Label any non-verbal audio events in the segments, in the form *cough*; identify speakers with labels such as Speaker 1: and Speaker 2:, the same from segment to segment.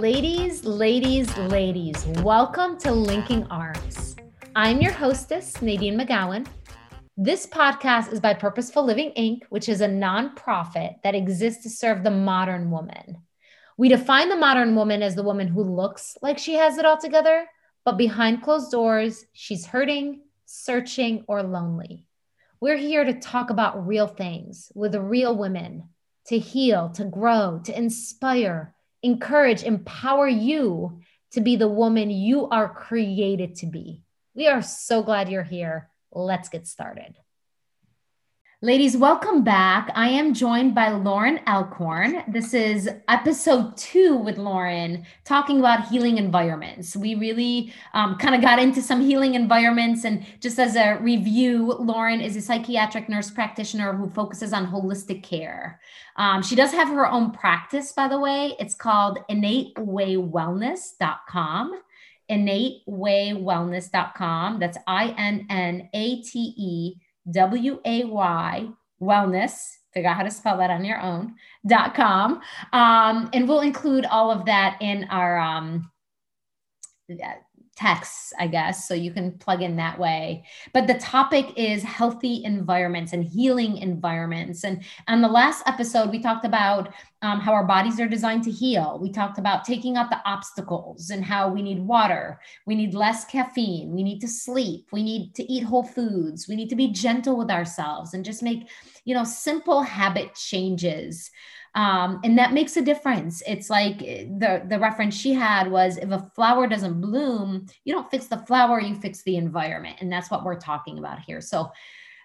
Speaker 1: Ladies, ladies, ladies, welcome to Linking Arms. I'm your hostess, Nadine McGowan. This podcast is by Purposeful Living Inc., which is a nonprofit that exists to serve the modern woman. We define the modern woman as the woman who looks like she has it all together, but behind closed doors, she's hurting, searching, or lonely. We're here to talk about real things with real women, to heal, to grow, to inspire, encourage, empower you to be the woman you are created to be. We are so glad you're here. Let's get started. Ladies, welcome back. I am joined by Lauren Elkhorn. This is episode two with Lauren, talking about healing environments. We really um, kind of got into some healing environments. And just as a review, Lauren is a psychiatric nurse practitioner who focuses on holistic care. Um, she does have her own practice, by the way. It's called innatewaywellness.com innatewaywellness.com. That's I N N A T E W A Y wellness. Figure out how to spell that on your own. Dot com. Um, and we'll include all of that in our um, texts, I guess, so you can plug in that way. But the topic is healthy environments and healing environments. And on the last episode, we talked about um, how our bodies are designed to heal. We talked about taking out the obstacles and how we need water, we need less caffeine, we need to sleep, we need to eat whole foods, we need to be gentle with ourselves and just make, you know, simple habit changes um, and that makes a difference. It's like eh, the the reference she had was if a flower doesn't bloom you don't fix the flower you fix the environment. And that's what we're talking about here. So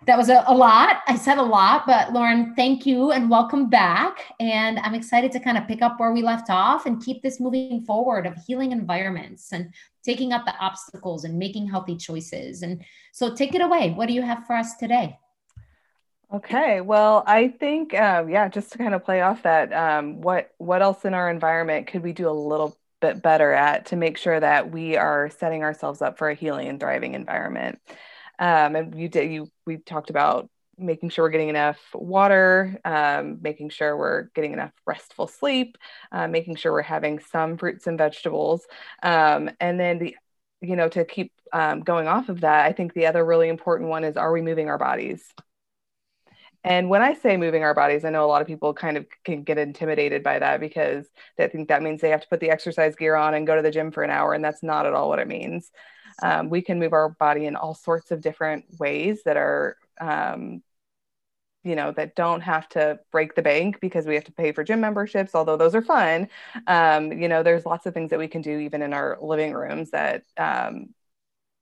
Speaker 1: that was a, a lot. I said a lot but lauren thank you and welcome back. And i'm excited to kind of pick up where we left off and keep this moving forward of healing environments and taking out the obstacles and making healthy choices. And so take it away. What do you have for us today
Speaker 2: Okay, well, I think um, yeah, just to kind of play off that, um, what what else in our environment could we do a little bit better at to make sure that we are setting ourselves up for a healing and thriving environment? Um, and you did you we talked about making sure we're getting enough water, um, making sure we're getting enough restful sleep, uh, making sure we're having some fruits and vegetables, um, and then the you know to keep um, going off of that, I think the other really important one is are we moving our bodies? And when I say moving our bodies, I know a lot of people kind of can get intimidated by that because they think that means they have to put the exercise gear on and go to the gym for an hour. And that's not at all what it means. Um, we can move our body in all sorts of different ways that are, um, you know, that don't have to break the bank because we have to pay for gym memberships, although those are fun. Um, you know, there's lots of things that we can do even in our living rooms that um,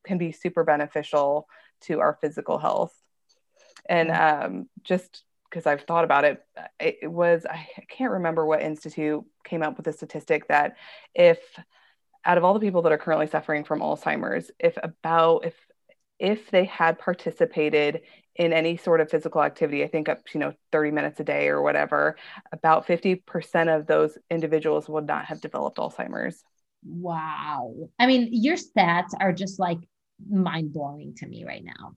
Speaker 2: can be super beneficial to our physical health and mm-hmm. um, just because I've thought about it, it was I can't remember what institute came up with a statistic that if out of all the people that are currently suffering from Alzheimer's, if about if if they had participated in any sort of physical activity, I think up you know 30 minutes a day or whatever, about 50% of those individuals would not have developed Alzheimer's.
Speaker 1: Wow. I mean, your stats are just like mind blowing to me right now.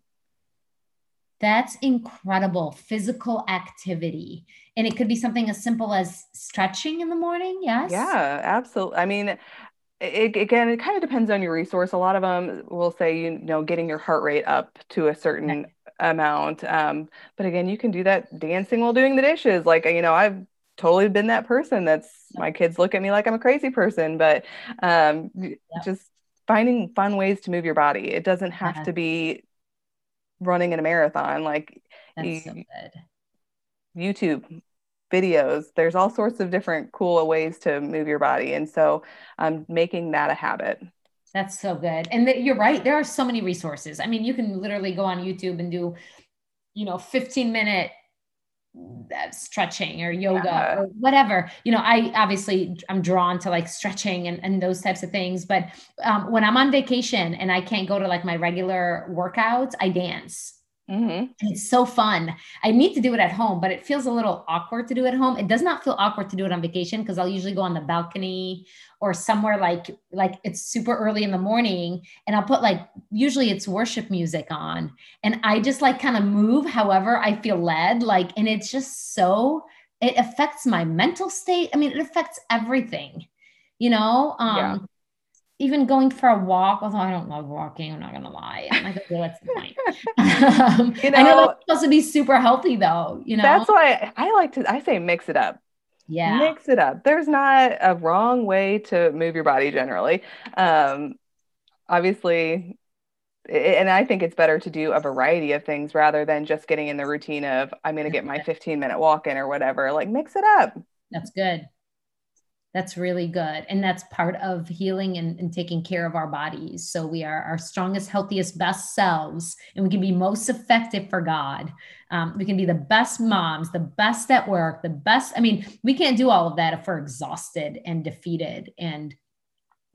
Speaker 1: That's incredible physical activity. And it could be something as simple as stretching in the morning. Yes.
Speaker 2: Yeah, absolutely. I mean, it, again, it kind of depends on your resource. A lot of them will say, you know, getting your heart rate up to a certain okay. amount. Um, but again, you can do that dancing while doing the dishes. Like, you know, I've totally been that person that's my kids look at me like I'm a crazy person, but um, just finding fun ways to move your body. It doesn't have to be running in a marathon like you, so youtube videos there's all sorts of different cool ways to move your body. And so i'm um, making that a habit.
Speaker 1: That's so good. And the, you're right there are so many resources. I mean you can literally go on youtube and do you know 15 minute stretching or yoga yeah. or whatever you know i obviously i'm drawn to like stretching and, and those types of things but um, when i'm on vacation and i can't go to like my regular workouts i dance Mm-hmm. And it's so fun. I need to do it at home, but it feels a little awkward to do it at home. It does not feel awkward to do it on vacation because I'll usually go on the balcony or somewhere like like it's super early in the morning and I'll put like usually it's worship music on and I just like kind of move however I feel led like and it's just so it affects my mental state. I mean, it affects everything you know? Um, yeah. Even going for a walk, although I don't love walking, I'm not gonna lie. I'm like, okay, what's the point? *laughs* um, you know, I know that's supposed to be super healthy though. You know,
Speaker 2: that's why I like to. I say mix it up.
Speaker 1: Yeah,
Speaker 2: mix it up. There's not a wrong way to move your body generally. Um, obviously, and I think it's better to do a variety of things rather than just getting in the routine of I'm going to get my *laughs* 15 minute walk in or whatever. Like mix it up.
Speaker 1: That's good. That's really good. And that's part of healing and, and, taking care of our bodies. So we are our strongest, healthiest, best selves, and we can be most effective for God. Um, we can be the best moms, the best at work, the best. I mean, we can't do all of that if we're exhausted and defeated and,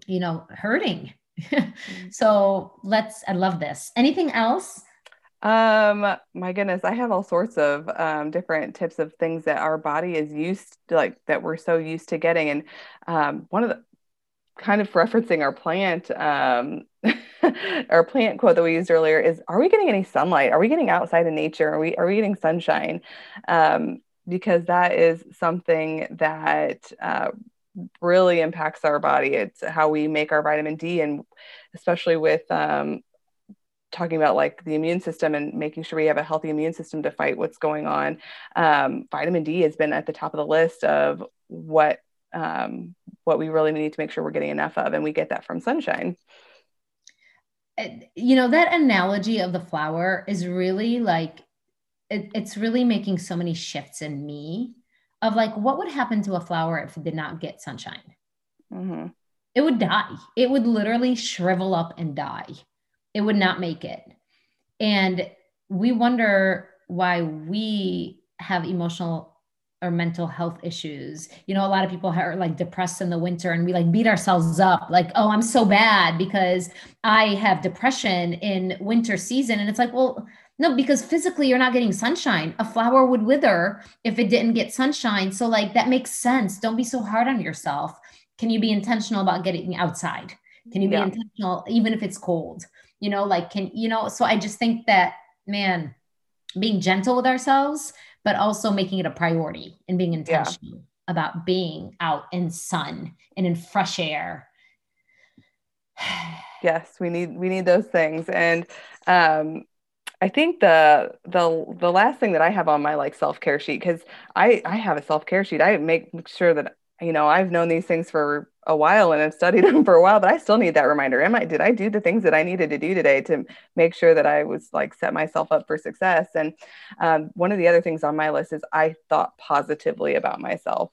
Speaker 1: you know, hurting *laughs* so let's, I love this. Anything else?
Speaker 2: Um, my goodness, I have all sorts of um, different tips of things that our body is used to, like that we're so used to getting. And um, one of the kind of referencing our plant, um, *laughs* our plant quote that we used earlier is, are we getting any sunlight? Are we getting outside in nature? Are we, are we getting sunshine? Um, because that is something that uh, really impacts our body. It's how we make our vitamin D, and especially with um, talking about like the immune system and making sure we have a healthy immune system to fight what's going on. Um, vitamin D has been at the top of the list of what um, what we really need to make sure we're getting enough of, and we get that from sunshine.
Speaker 1: You know that analogy of the flower is really like it, it's really making so many shifts in me of like what would happen to a flower if it did not get sunshine mm-hmm. it would die it would literally shrivel up and die it would not make it and we wonder why we have emotional or mental health issues. You know, a lot of people are like depressed in the winter and we like beat ourselves up like, oh, I'm so bad because I have depression in winter season. And it's like, well, no, because physically you're not getting sunshine. A flower would wither if it didn't get sunshine. So, like, that makes sense. Don't be so hard on yourself. Can you be intentional about getting outside? Can you be yeah. intentional, even if it's cold? You know, like, can, you know, so I just think that, man, being gentle with ourselves, but also making it a priority and being intentional yeah. about being out in sun and in fresh air. *sighs*
Speaker 2: yes, we need, we need those things. And, um, I think the the the last thing that I have on my like self care sheet because I I have a self care sheet. I make sure that you know I've known these things for a while and have studied *laughs* them for a while, but I still need that reminder. Am I did I do the things that I needed to do today to make sure that I was like set myself up for success? And um, one of the other things on my list is I thought positively about myself.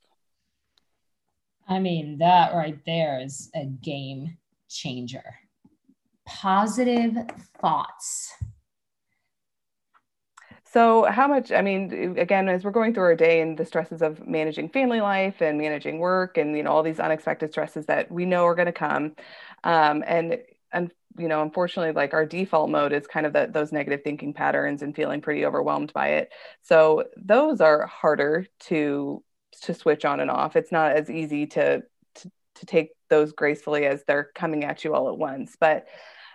Speaker 1: I mean that right there is a game changer. Positive thoughts
Speaker 2: so, how much, I mean, again, as we're going through our day and the stresses of managing family life and managing work and, you know, all these unexpected stresses that we know are going to come. Um, and, and, you know, unfortunately, like our default mode is kind of that those negative thinking patterns and feeling pretty overwhelmed by it. So, those are harder to to switch on and off. It's not as easy to, to, to take those gracefully as they're coming at you all at once. But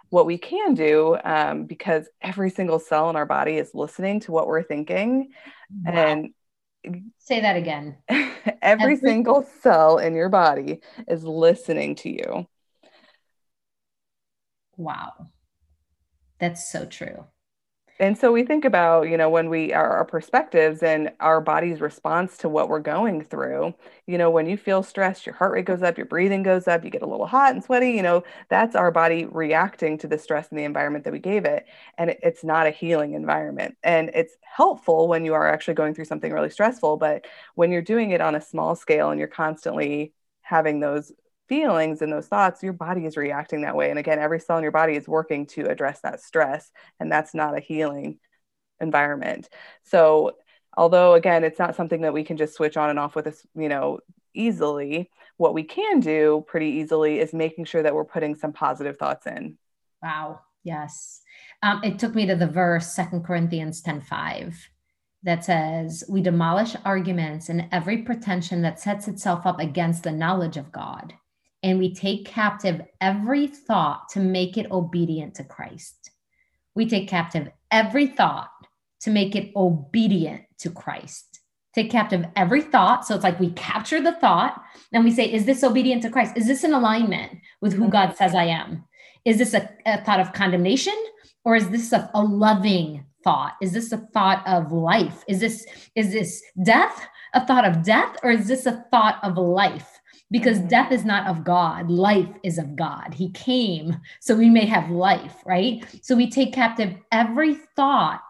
Speaker 2: what we can do um, because every single cell in our body is listening to what we're thinking wow. and
Speaker 1: say that again. *laughs*
Speaker 2: every, every single cell in your body is listening to you.
Speaker 1: Wow. That's so true
Speaker 2: and so we think about you know when we our, our, perspectives and our body's response to what we're going through you know when you feel stressed your heart rate goes up your breathing goes up you get a little hot and sweaty you know that's our body reacting to the stress in the environment that we gave it. And it, it's not a healing environment. And it's helpful when you are actually going through something really stressful but when you're doing it on a small scale and you're constantly having those feelings and those thoughts, your body is reacting that way. And again, every cell in your body is working to address that stress, and that's not a healing environment. So, although again, it's not something that we can just switch on and off with this, you know, easily, what we can do pretty easily is making sure that we're putting some positive thoughts in.
Speaker 1: Wow. Yes. Um, it took me to the verse, Second Corinthians 10 5 that says, We demolish arguments and every pretension that sets itself up against the knowledge of God and we take captive every thought to make it obedient to Christ. We take captive every thought to make it obedient to Christ, take captive every thought. So it's like we capture the thought and we say, is this obedient to Christ? Is this in alignment with who God says I am? Is this a, a thought of condemnation or is this a, a loving thought? Is this a thought of life? Is this is this death? A thought of death or is this a thought of life? Because mm-hmm. death is not of God, life is of God. He came so we may have life, right? So we take captive every thought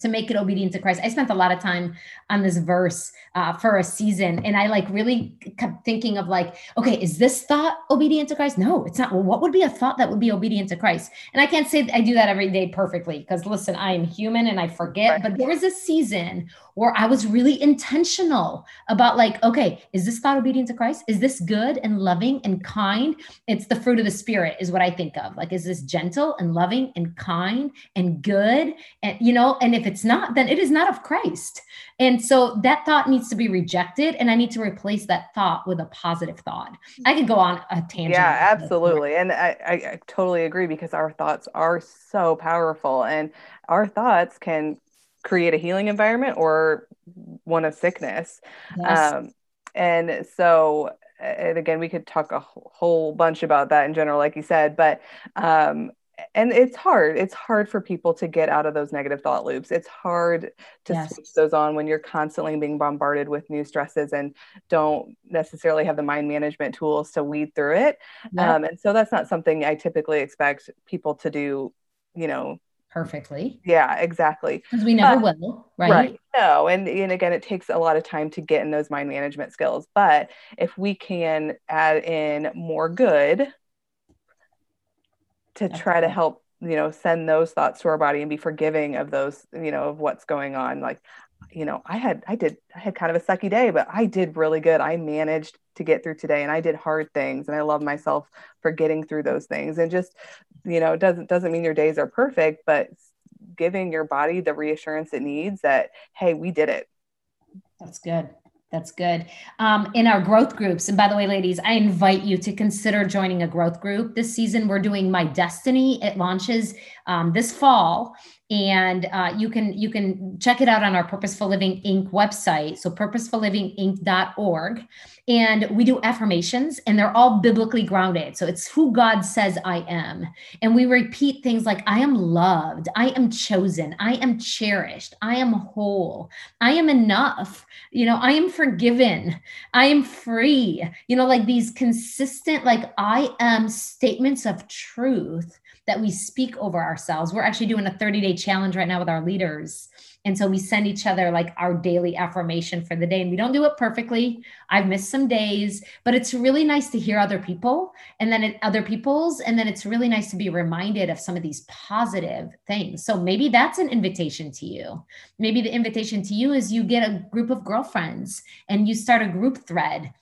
Speaker 1: to make it obedient to Christ. I spent a lot of time on this verse uh, for a season, and I like really kept thinking of like, okay, is this thought obedient to Christ? No, it's not. Well, what would be a thought that would be obedient to Christ? And I can't say I do that every day perfectly because listen, I am human and I forget. Right. But there was a season where I was really intentional about like, okay, is this thought obedient to Christ? Is this good and loving and kind? It's the fruit of the spirit, is what I think of. Like, is this gentle and loving and kind and good? And you know, and if it's not, then it is not of Christ. And so that thought needs to be rejected, and I need to replace that thought with a positive thought. I could go on a tangent.
Speaker 2: Yeah, absolutely. And I, I, I totally agree because our thoughts are so powerful, and our thoughts can create a healing environment or one of sickness. Yes. Um, and so, and again, we could talk a whole bunch about that in general, like you said, but um, and it's hard it's hard for people to get out of those negative thought loops it's hard to yes. switch those on when you're constantly being bombarded with new stresses and don't necessarily have the mind management tools to weed through it yeah. um, and so that's not something i typically expect people to do you know
Speaker 1: perfectly.
Speaker 2: Yeah, exactly.
Speaker 1: Because we never uh, will, right? Right.
Speaker 2: No, and and again, it takes a lot of time to get in those mind management skills. But if we can add in more good to try to help, you know, send those thoughts to our body and be forgiving of those, you know, of what's going on. Like, you know, I had I did I had kind of a sucky day, but I did really good. I managed to get through today and I did hard things and I love myself for getting through those things. And just, you know, it doesn't doesn't mean your days are perfect, but giving your body the reassurance it needs that hey, we did it.
Speaker 1: That's good. That's good. Um, in our growth groups, and by the way, ladies, I invite you to consider joining a growth group. This season, we're doing My Destiny. It launches um, this fall, and uh, you can you can check it out on our purposeful living inc. website. So purposefullivinginc.org and we do affirmations and they're all biblically grounded. So it's who god says i am. And we repeat things like i am loved. I am chosen. I am cherished. I am whole. I am enough. You know i am forgiven. I am free. You know like these consistent like i am statements of truth that we speak over ourselves. We're actually doing a 30 day challenge right now with our leaders. And so we send each other like our daily affirmation for the day. And we don't do it perfectly. I've missed some days, but it's really nice to hear other people and then other people's. And then it's really nice to be reminded of some of these positive things. So maybe that's an invitation to you. Maybe the invitation to you is you get a group of girlfriends and you start a group thread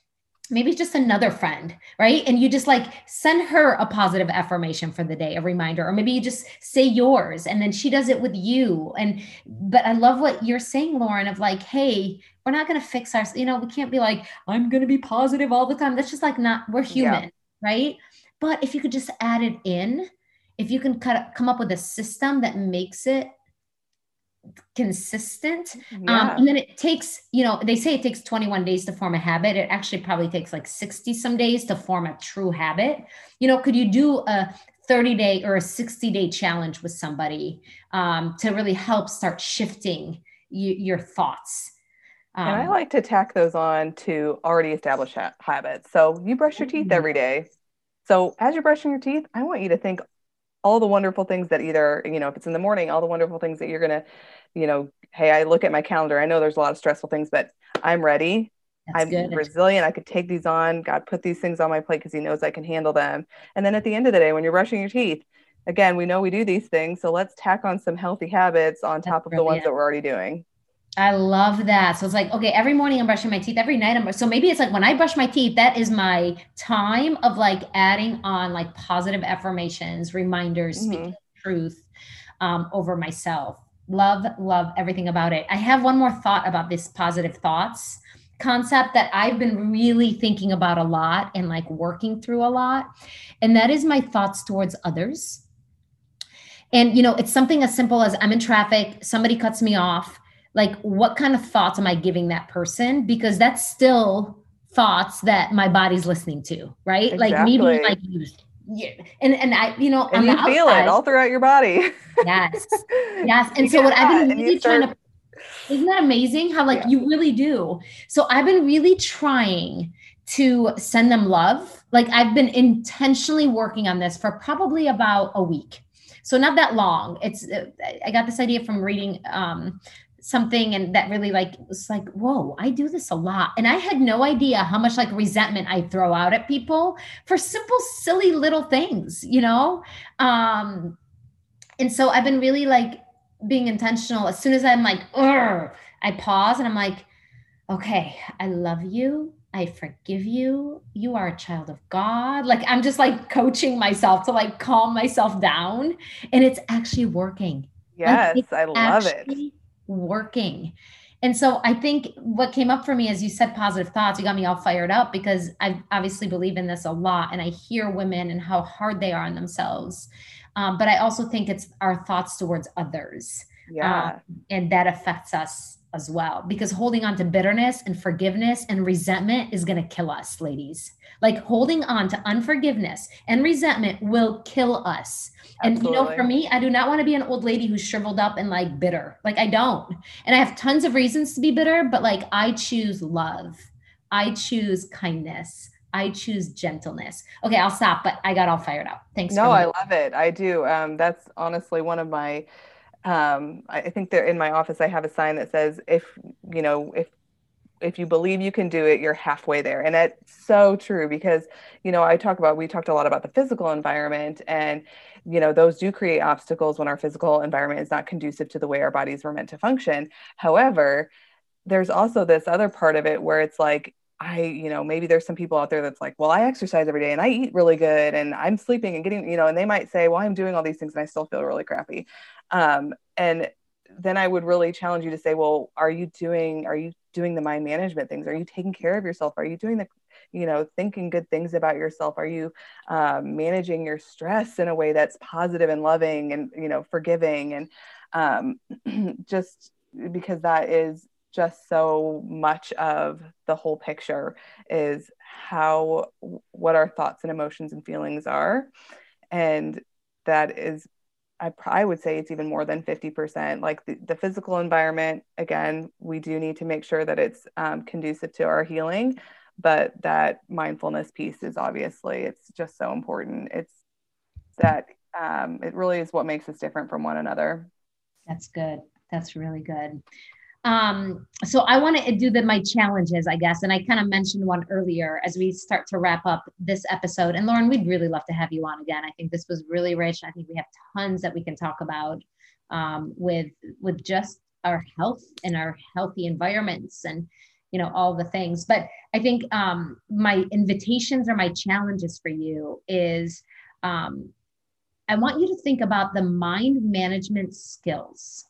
Speaker 1: maybe just another friend, right? And you just like send her a positive affirmation for the day, a reminder, or maybe you just say yours and then she does it with you. And, but I love what you're saying, Lauren, of like, hey, we're not going to fix our, you know, we can't be like, I'm going to be positive all the time. That's just like not, we're human, yeah. right? But if you could just add it in, if you can cut, come up with a system that makes it consistent um, yeah. um, and then it takes you know they say it takes 21 days to form a habit. It actually probably takes like 60 some days to form a true habit. You know could you do a 30 day or a 60 day challenge with somebody um, to really help start shifting y- your thoughts?
Speaker 2: Um, and i um, like to tack those on to already established ha- habits. So you brush your teeth mm-hmm. every day. So as you're brushing your teeth i want you to think all the wonderful things that either you know if it's in the morning all the wonderful things that you're going to you know hey i look at my calendar i know there's a lot of stressful things but i'm ready. That's i'm good. resilient i could take these on god put these things on my plate because he knows i can handle them. And then at the end of the day when you're brushing your teeth again we know we do these things so let's tack on some healthy habits on top of the ones that we're already doing
Speaker 1: I love that. So it's like, okay, every morning I'm brushing my teeth. Every night I'm so maybe it's like when I brush my teeth, that is my time of like adding on like positive affirmations, reminders, mm-hmm. speaking truth um, over myself. Love, love everything about it. I have one more thought about this positive thoughts concept that I've been really thinking about a lot and like working through a lot. And that is my thoughts towards others. And, you know, it's something as simple as I'm in traffic, somebody cuts me off like what kind of thoughts am I giving that person? Because that's still thoughts that my body's listening to, right? Exactly. Like maybe like you yeah. And and I, you know,
Speaker 2: and you feel outside, it all throughout your body.
Speaker 1: yes. *laughs* Yes. And so what I've been really trying to isn't that amazing how like yeah. you really do? So I've been really trying to send them love. Like I've been intentionally working on this for probably about a week. So not that long. It's I got this idea from reading um something and that really like was like whoa i do this a lot and i had no idea how much like resentment i throw out at people for simple silly little things you know um and so i've been really like being intentional as soon as i'm like Ugh, i pause and i'm like okay i love you I forgive you. You are a child of God. Like I'm just like coaching myself to like calm myself down. And it's actually working.
Speaker 2: Yes, like, I love it
Speaker 1: working. And so I think what came up for me as you said positive thoughts, you got me all fired up because I obviously believe in this a lot. And I hear women and how hard they are on themselves. Um, but I also think it's our thoughts towards others.
Speaker 2: Yeah. Um,
Speaker 1: and that affects us as well because holding on to bitterness and forgiveness and resentment is going to kill us ladies like holding on to unforgiveness and resentment will kill us and you know for me i do not want to be an old lady who's shriveled up and like bitter like i don't and i have tons of reasons to be bitter but like i choose love i choose kindness I choose gentleness. Okay, I'll stop, but I got all fired up. Thanks.
Speaker 2: No, I love it. I do. Um, that's honestly one of my um, I think they're in my office I have a sign that says if you know if if you believe you can do it you're halfway there. And that's so true because you know i talk about we talked a lot about the physical environment and you know those do create obstacles when our physical environment is not conducive to the way our bodies were meant to function. However there's also this other part of it where it's like I, you know, maybe there's some people out there that's like, well, I exercise every day and I eat really good and I'm sleeping and getting, you know, and they might say, well, I'm doing all these things and I still feel really crappy. Um, and then I would really challenge you to say, well, are you doing, are you doing the mind management things? Are you taking care of yourself? Are you doing the, you know, thinking good things about yourself? Are you um, managing your stress in a way that's positive and loving and, you know, forgiving and um, *clears throat* just because that is just so much of the whole picture is how what our thoughts and emotions and feelings are. And that is I, I would say it's even more than 50% like the, the physical environment again we do need to make sure that it's um, conducive to our healing but that mindfulness piece is obviously it's just so important. It's that um, it really is what makes us different from one another.
Speaker 1: That's good. That's really good um, so I want to do the my challenges, I guess, and I kind of mentioned one earlier as we start to wrap up this episode. And Lauren, we'd really love to have you on again. I think this was really rich. I think we have tons that we can talk about um, with with just our health and our healthy environments and you know all the things. But I think um, my invitations or my challenges for you is um, I want you to think about the mind management skills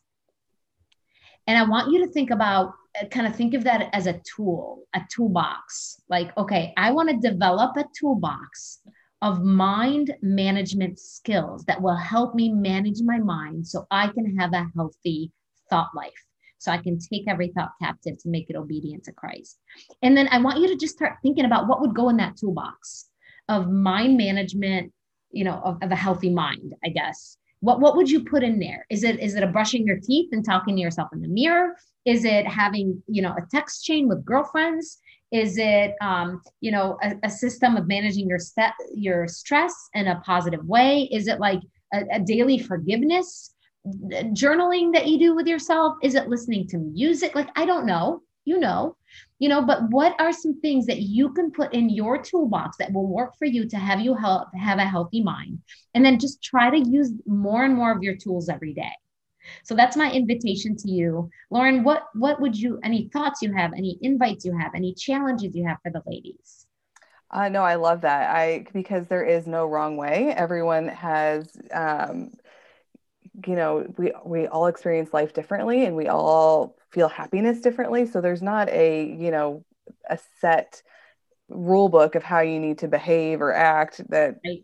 Speaker 1: and I want you to think about, uh, kind of think of that as a tool, a toolbox. Like, okay, I want to develop a toolbox of mind management skills that will help me manage my mind so I can have a healthy thought life. So I can take every thought captive to make it obedient to Christ. And then I want you to just start thinking about what would go in that toolbox of mind management, you know, of, of a healthy mind, I guess what what would you put in there? Is it is it a brushing your teeth and talking to yourself in the mirror? Is it having you know a text chain with girlfriends? Is it um, you know a, a, system of managing your your stress in a positive way? Is it like a, a daily forgiveness journaling that you do with yourself? Is it listening to music? Like i don't know. You know you know but what are some things that you can put in your toolbox that will work for you to have you help have a healthy mind and then just try to use more and more of your tools every day so that's my invitation to you lauren what what would you any thoughts you have any invites you have any challenges you have for the ladies
Speaker 2: uh, no, I love that. I because there is no wrong way. Everyone has um, you know we we all experience life differently and we all feel happiness differently. So there's not a you know a set rule book of how you need to behave or act that right.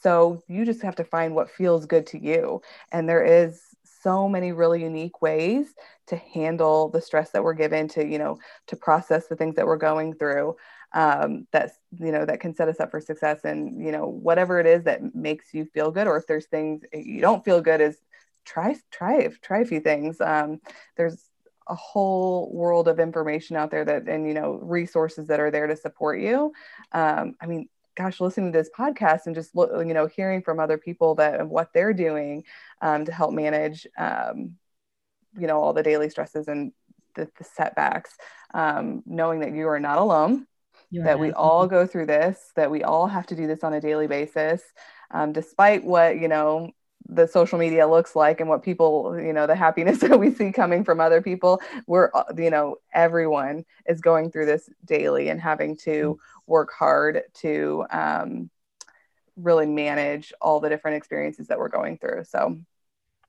Speaker 2: so you just have to find what feels good to you. And there is so many really unique ways to handle the stress that we're given to you know to process the things that we're going through um, that's you know that can set us up for success. And you know whatever it is that makes you feel good or if there's things you don't feel good is try try try a few things. Um, there's a whole world of information out there that and you know resources that are there to support you. Um, i mean gosh listening to this podcast and just you know hearing from other people that what they're doing um, to help manage um, you know all the daily stresses and the, the setbacks um, knowing that you are not alone you that we all go through this that we all have to do this on a daily basis um, despite what you know the social media looks like and what people you know the happiness *laughs* that we see coming from other people we're uh, you know everyone is going through this daily and having to mm-hmm. work hard to um, really manage all the different experiences that we're going through so.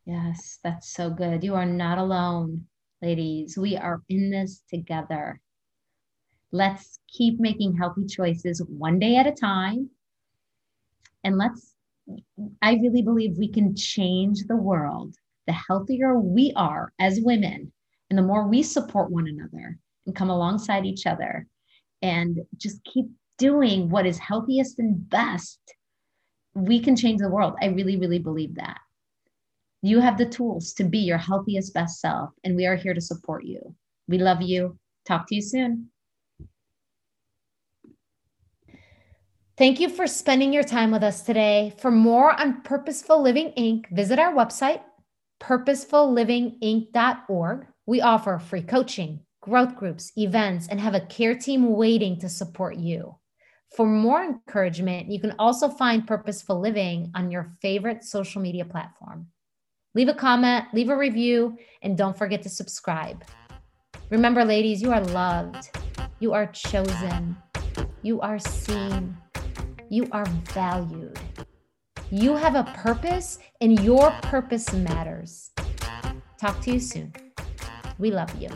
Speaker 1: Yes that's so good. You are not alone ladies. We are in this together. Let's keep making healthy choices one day at a time and let's I really believe we can change the world. The healthier we are as women, and the more we support one another and come alongside each other and just keep doing what is healthiest and best, we can change the world. I really, really believe that. You have the tools to be your healthiest, best self, and we are here to support you. We love you. Talk to you soon. Thank you for spending your time with us today. For more on Purposeful Living Inc., visit our website, purposefullivinginc.org. We offer free coaching, growth groups, events, and have a care team waiting to support you. For more encouragement, you can also find Purposeful Living on your favorite social media platform. Leave a comment, leave a review, and don't forget to subscribe. Remember, ladies, you are loved, you are chosen, you are seen you are valued. You have a purpose, and your purpose matters. Talk to you soon. We love you.